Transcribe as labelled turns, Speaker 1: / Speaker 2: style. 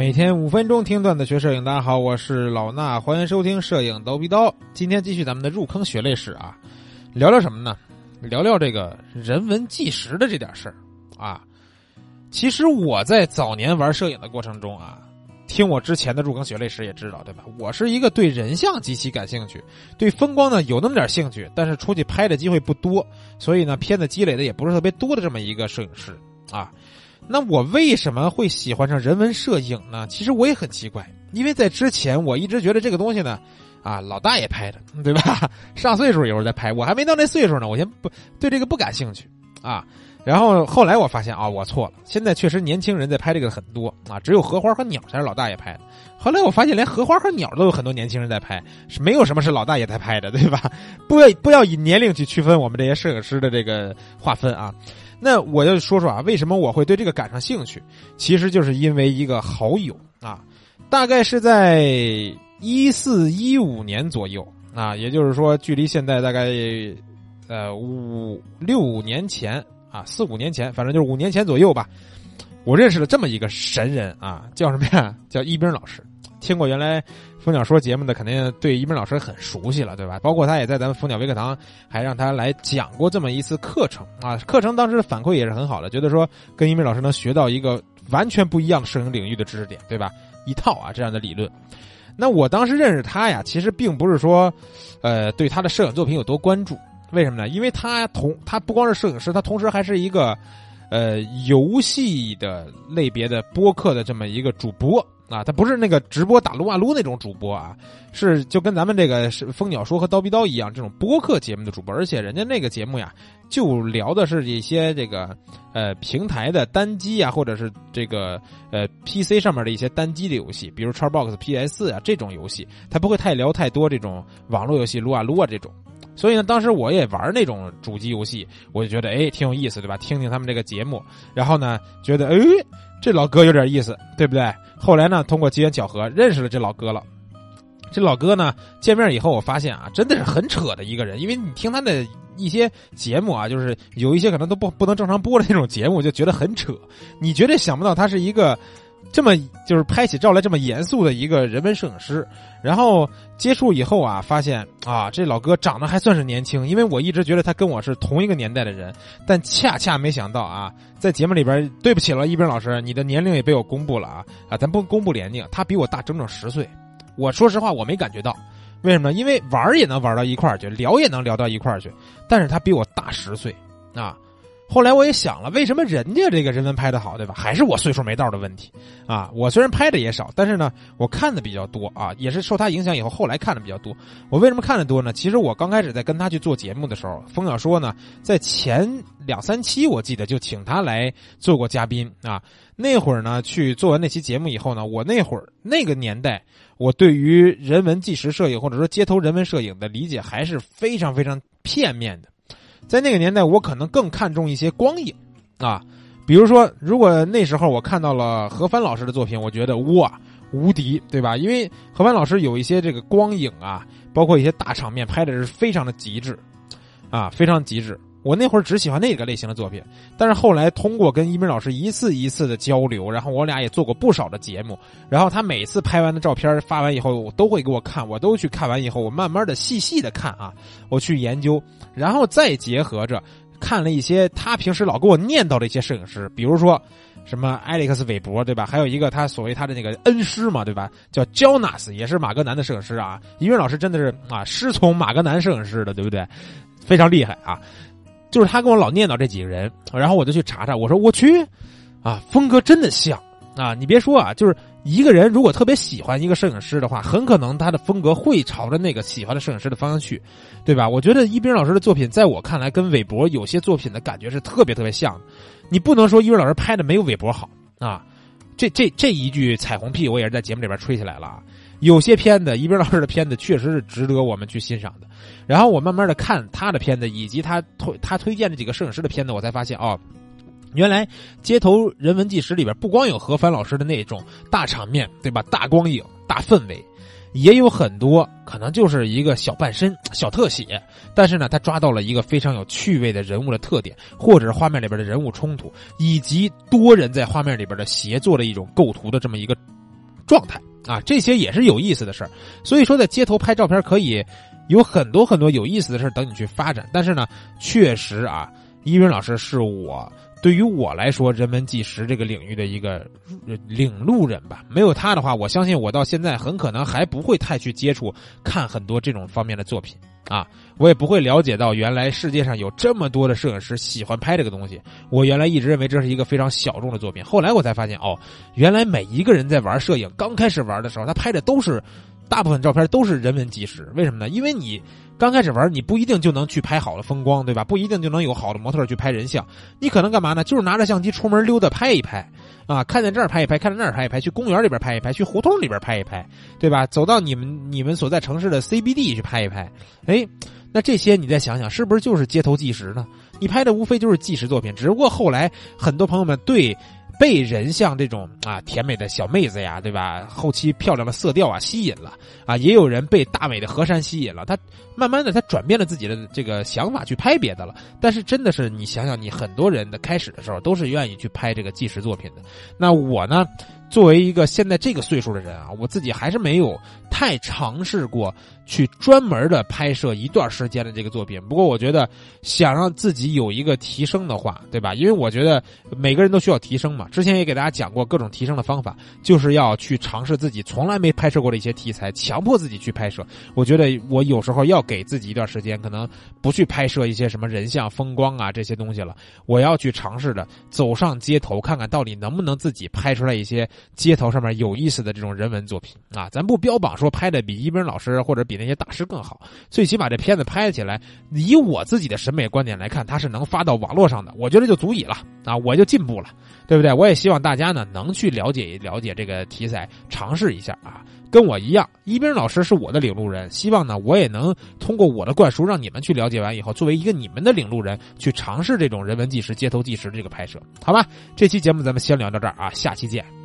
Speaker 1: 每天五分钟听段子学摄影，大家好，我是老衲，欢迎收听摄影刀逼刀。今天继续咱们的入坑血泪史啊，聊聊什么呢？聊聊这个人文纪实的这点事儿啊。其实我在早年玩摄影的过程中啊，听我之前的入坑血泪史也知道，对吧？我是一个对人像极其感兴趣，对风光呢有那么点兴趣，但是出去拍的机会不多，所以呢片子积累的也不是特别多的这么一个摄影师啊。那我为什么会喜欢上人文摄影呢？其实我也很奇怪，因为在之前我一直觉得这个东西呢，啊，老大爷拍的，对吧？上岁数有时候在拍，我还没到那岁数呢，我先不对这个不感兴趣啊。然后后来我发现啊，我错了，现在确实年轻人在拍这个很多啊，只有荷花和鸟才是老大爷拍的。后来我发现连荷花和鸟都有很多年轻人在拍，是没有什么是老大爷在拍的，对吧？不要不要以年龄去区分我们这些摄影师的这个划分啊。那我就说说啊，为什么我会对这个感上兴趣？其实就是因为一个好友啊，大概是在一四一五年左右啊，也就是说，距离现在大概呃五六年前啊，四五年前，反正就是五年前左右吧。我认识了这么一个神人啊，叫什么呀？叫一冰老师。听过原来蜂鸟说节目的，肯定对一鸣老师很熟悉了，对吧？包括他也在咱们蜂鸟微课堂，还让他来讲过这么一次课程啊。课程当时的反馈也是很好的，觉得说跟一鸣老师能学到一个完全不一样的摄影领域的知识点，对吧？一套啊这样的理论。那我当时认识他呀，其实并不是说，呃，对他的摄影作品有多关注。为什么呢？因为他同他不光是摄影师，他同时还是一个，呃，游戏的类别的播客的这么一个主播。啊，他不是那个直播打撸啊撸那种主播啊，是就跟咱们这个是蜂鸟说和刀逼刀一样，这种播客节目的主播，而且人家那个节目呀，就聊的是一些这个呃平台的单机啊，或者是这个呃 PC 上面的一些单机的游戏，比如 Xbox、PS 啊这种游戏，他不会太聊太多这种网络游戏撸啊撸啊这种。所以呢，当时我也玩那种主机游戏，我就觉得哎挺有意思，对吧？听听他们这个节目，然后呢，觉得哎这老哥有点意思，对不对？后来呢，通过机缘巧合认识了这老哥了。这老哥呢，见面以后我发现啊，真的是很扯的一个人，因为你听他的一些节目啊，就是有一些可能都不不能正常播的那种节目，就觉得很扯。你绝对想不到他是一个。这么就是拍起照来这么严肃的一个人文摄影师，然后接触以后啊，发现啊，这老哥长得还算是年轻，因为我一直觉得他跟我是同一个年代的人，但恰恰没想到啊，在节目里边，对不起了，一冰老师，你的年龄也被我公布了啊啊，咱不公布年龄，他比我大整整十岁，我说实话我没感觉到，为什么？因为玩也能玩到一块去，聊也能聊到一块去，但是他比我大十岁啊。后来我也想了，为什么人家这个人文拍的好，对吧？还是我岁数没到的问题啊！我虽然拍的也少，但是呢，我看的比较多啊，也是受他影响以后，后来看的比较多。我为什么看的多呢？其实我刚开始在跟他去做节目的时候，风小说呢，在前两三期我记得就请他来做过嘉宾啊。那会儿呢，去做完那期节目以后呢，我那会儿那个年代，我对于人文纪实摄影或者说街头人文摄影的理解还是非常非常片面的。在那个年代，我可能更看重一些光影，啊，比如说，如果那时候我看到了何帆老师的作品，我觉得哇，无敌，对吧？因为何帆老师有一些这个光影啊，包括一些大场面拍的是非常的极致，啊，非常极致。我那会儿只喜欢那个类型的作品，但是后来通过跟一鸣老师一次一次的交流，然后我俩也做过不少的节目，然后他每次拍完的照片发完以后，我都会给我看，我都去看完以后，我慢慢的细细的看啊，我去研究，然后再结合着看了一些他平时老给我念叨的一些摄影师，比如说什么艾利克斯韦伯对吧？还有一个他所谓他的那个恩师嘛对吧？叫 Jonas，也是马格南的摄影师啊。一鸣老师真的是啊师从马格南摄影师的，对不对？非常厉害啊。就是他跟我老念叨这几个人，然后我就去查查，我说我去，啊，风格真的像啊！你别说啊，就是一个人如果特别喜欢一个摄影师的话，很可能他的风格会朝着那个喜欢的摄影师的方向去，对吧？我觉得一冰老师的作品，在我看来，跟韦伯有些作品的感觉是特别特别像。你不能说一冰老师拍的没有韦伯好啊！这这这一句彩虹屁，我也是在节目里边吹起来了啊。有些片子，一斌老师的片子确实是值得我们去欣赏的。然后我慢慢的看他的片子，以及他推他推荐的几个摄影师的片子，我才发现哦，原来街头人文纪实里边不光有何帆老师的那种大场面，对吧？大光影、大氛围，也有很多可能就是一个小半身、小特写，但是呢，他抓到了一个非常有趣味的人物的特点，或者是画面里边的人物冲突，以及多人在画面里边的协作的一种构图的这么一个。状态啊，这些也是有意思的事儿。所以说，在街头拍照片可以有很多很多有意思的事等你去发展。但是呢，确实啊，依云老师是我对于我来说人文纪实这个领域的一个领路人吧。没有他的话，我相信我到现在很可能还不会太去接触看很多这种方面的作品。啊，我也不会了解到原来世界上有这么多的摄影师喜欢拍这个东西。我原来一直认为这是一个非常小众的作品，后来我才发现，哦，原来每一个人在玩摄影刚开始玩的时候，他拍的都是大部分照片都是人文纪实。为什么呢？因为你刚开始玩，你不一定就能去拍好的风光，对吧？不一定就能有好的模特去拍人像。你可能干嘛呢？就是拿着相机出门溜达拍一拍。啊，看见这儿拍一拍，看见那儿拍一拍，去公园里边拍一拍，去胡同里边拍一拍，对吧？走到你们你们所在城市的 CBD 去拍一拍，哎，那这些你再想想，是不是就是街头纪实呢？你拍的无非就是纪实作品，只不过后来很多朋友们对。被人像这种啊甜美的小妹子呀，对吧？后期漂亮的色调啊吸引了啊，也有人被大美的河山吸引了。他慢慢的他转变了自己的这个想法，去拍别的了。但是真的是你想想，你很多人的开始的时候都是愿意去拍这个纪实作品的。那我呢？作为一个现在这个岁数的人啊，我自己还是没有太尝试过去专门的拍摄一段时间的这个作品。不过我觉得想让自己有一个提升的话，对吧？因为我觉得每个人都需要提升嘛。之前也给大家讲过各种提升的方法，就是要去尝试自己从来没拍摄过的一些题材，强迫自己去拍摄。我觉得我有时候要给自己一段时间，可能不去拍摄一些什么人像、风光啊这些东西了。我要去尝试着走上街头，看看到底能不能自己拍出来一些。街头上面有意思的这种人文作品啊，咱不标榜说拍的比一斌老师或者比那些大师更好，最起码这片子拍起来，以我自己的审美观点来看，它是能发到网络上的，我觉得就足以了啊，我就进步了，对不对？我也希望大家呢能去了解了解这个题材，尝试一下啊，跟我一样，一斌老师是我的领路人，希望呢我也能通过我的灌输，让你们去了解完以后，作为一个你们的领路人，去尝试这种人文纪实、街头纪实的这个拍摄，好吧？这期节目咱们先聊到这儿啊，下期见。